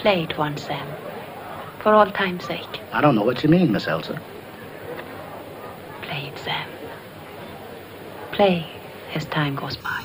play it once, Sam. For all time's sake. I don't know what you mean, Miss Ilsa. Play it, Sam. Play as time goes by.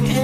bring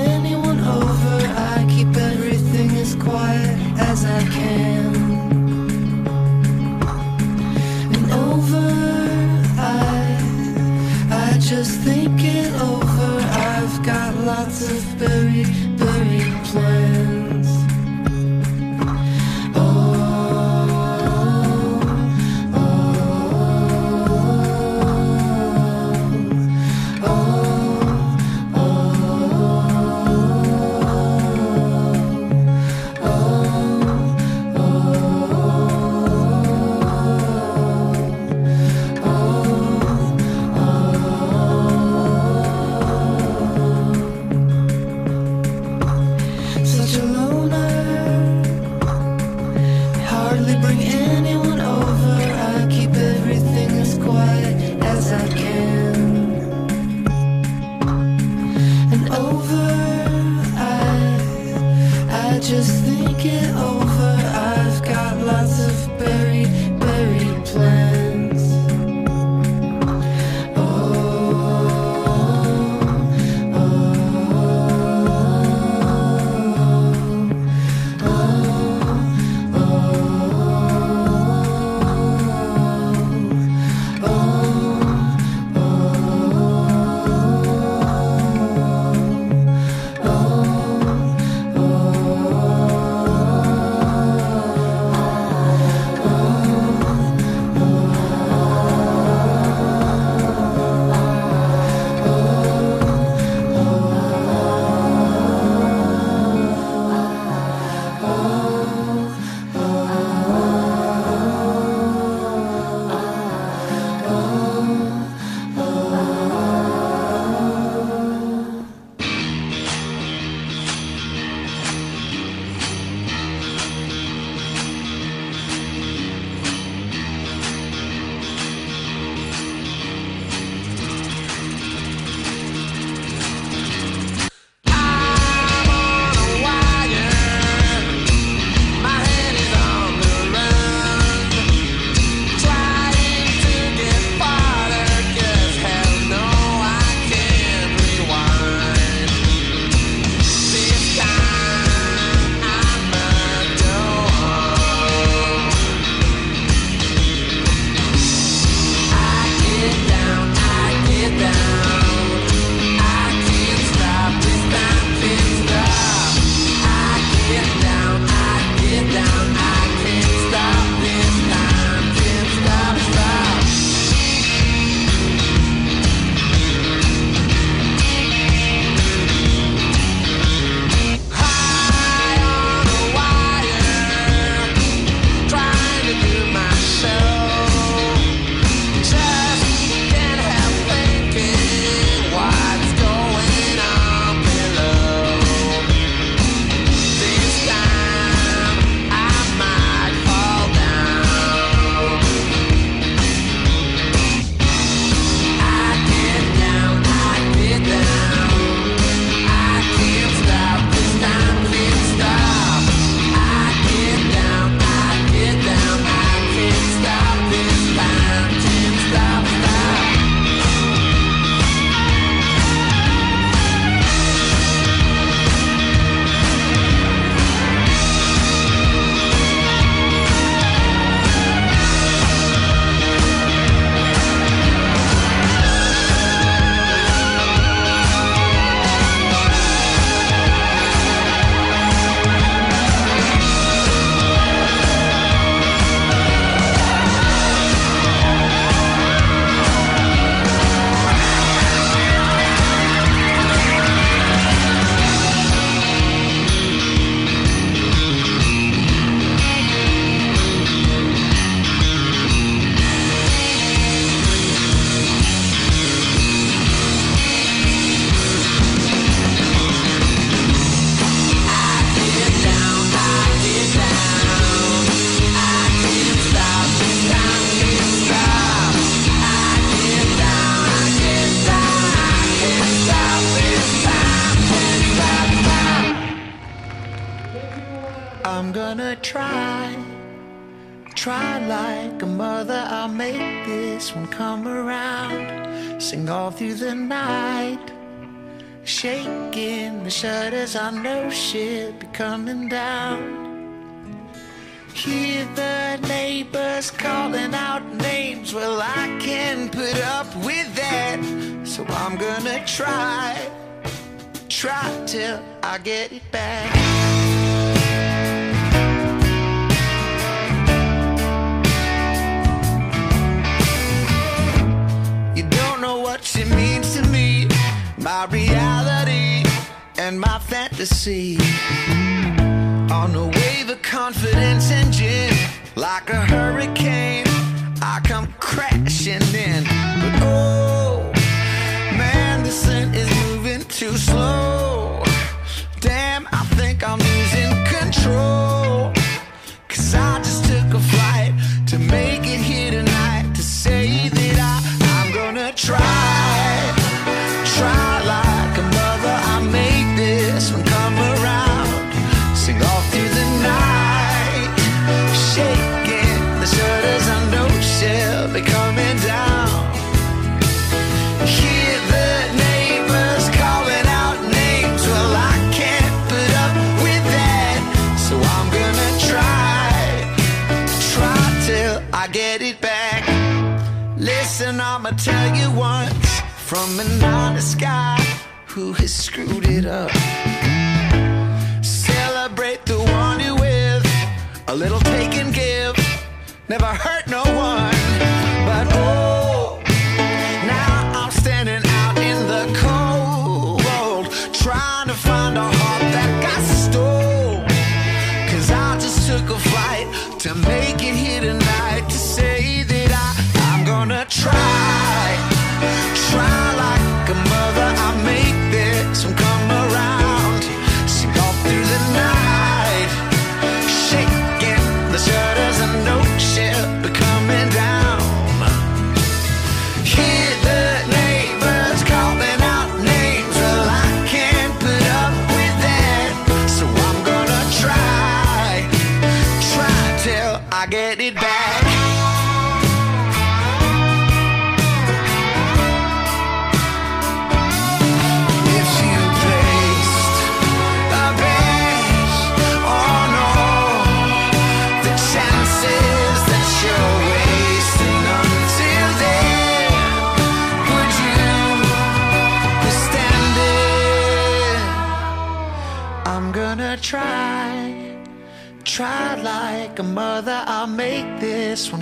try. Try like a mother, I'll make this one come around. Sing all through the night. Shaking the shutters, I know she'll be coming down. Hear the neighbors calling out names. Well, I can put up with that. So I'm gonna try, try till I get it back. My reality and my fantasy. On a wave of confidence and engine, like a hurricane, I come crashing in. But oh, man, this thing is moving too slow. From an honest guy who has screwed it up. Celebrate the one you're with, a little take and give, never hurt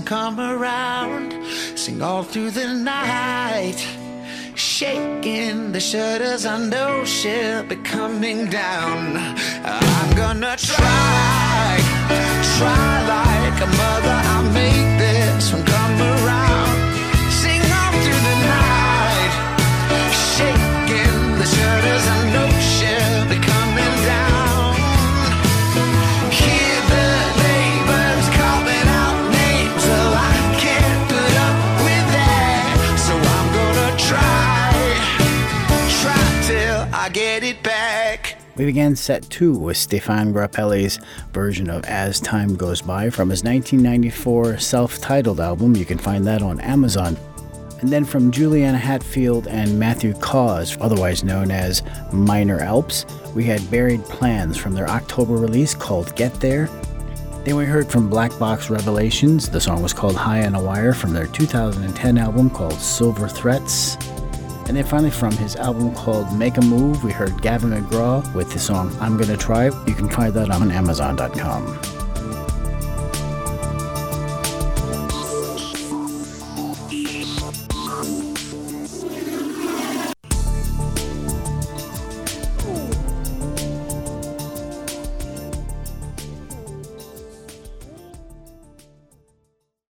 come around. Sing all through the night. Shaking the shutters, I know she'll be coming down. I'm gonna try, try like a mother. I get it back. We began set two with Stefan Grappelli's version of As Time Goes By from his 1994 self titled album. You can find that on Amazon. And then from Juliana Hatfield and Matthew Caws, otherwise known as Minor Alps, we had Buried Plans from their October release called Get There. Then we heard from Black Box Revelations. The song was called High on a Wire from their 2010 album called Silver Threats. And then finally from his album called Make a Move, we heard Gavin DeGraw with the song I'm Gonna Try. You can find that on Amazon.com.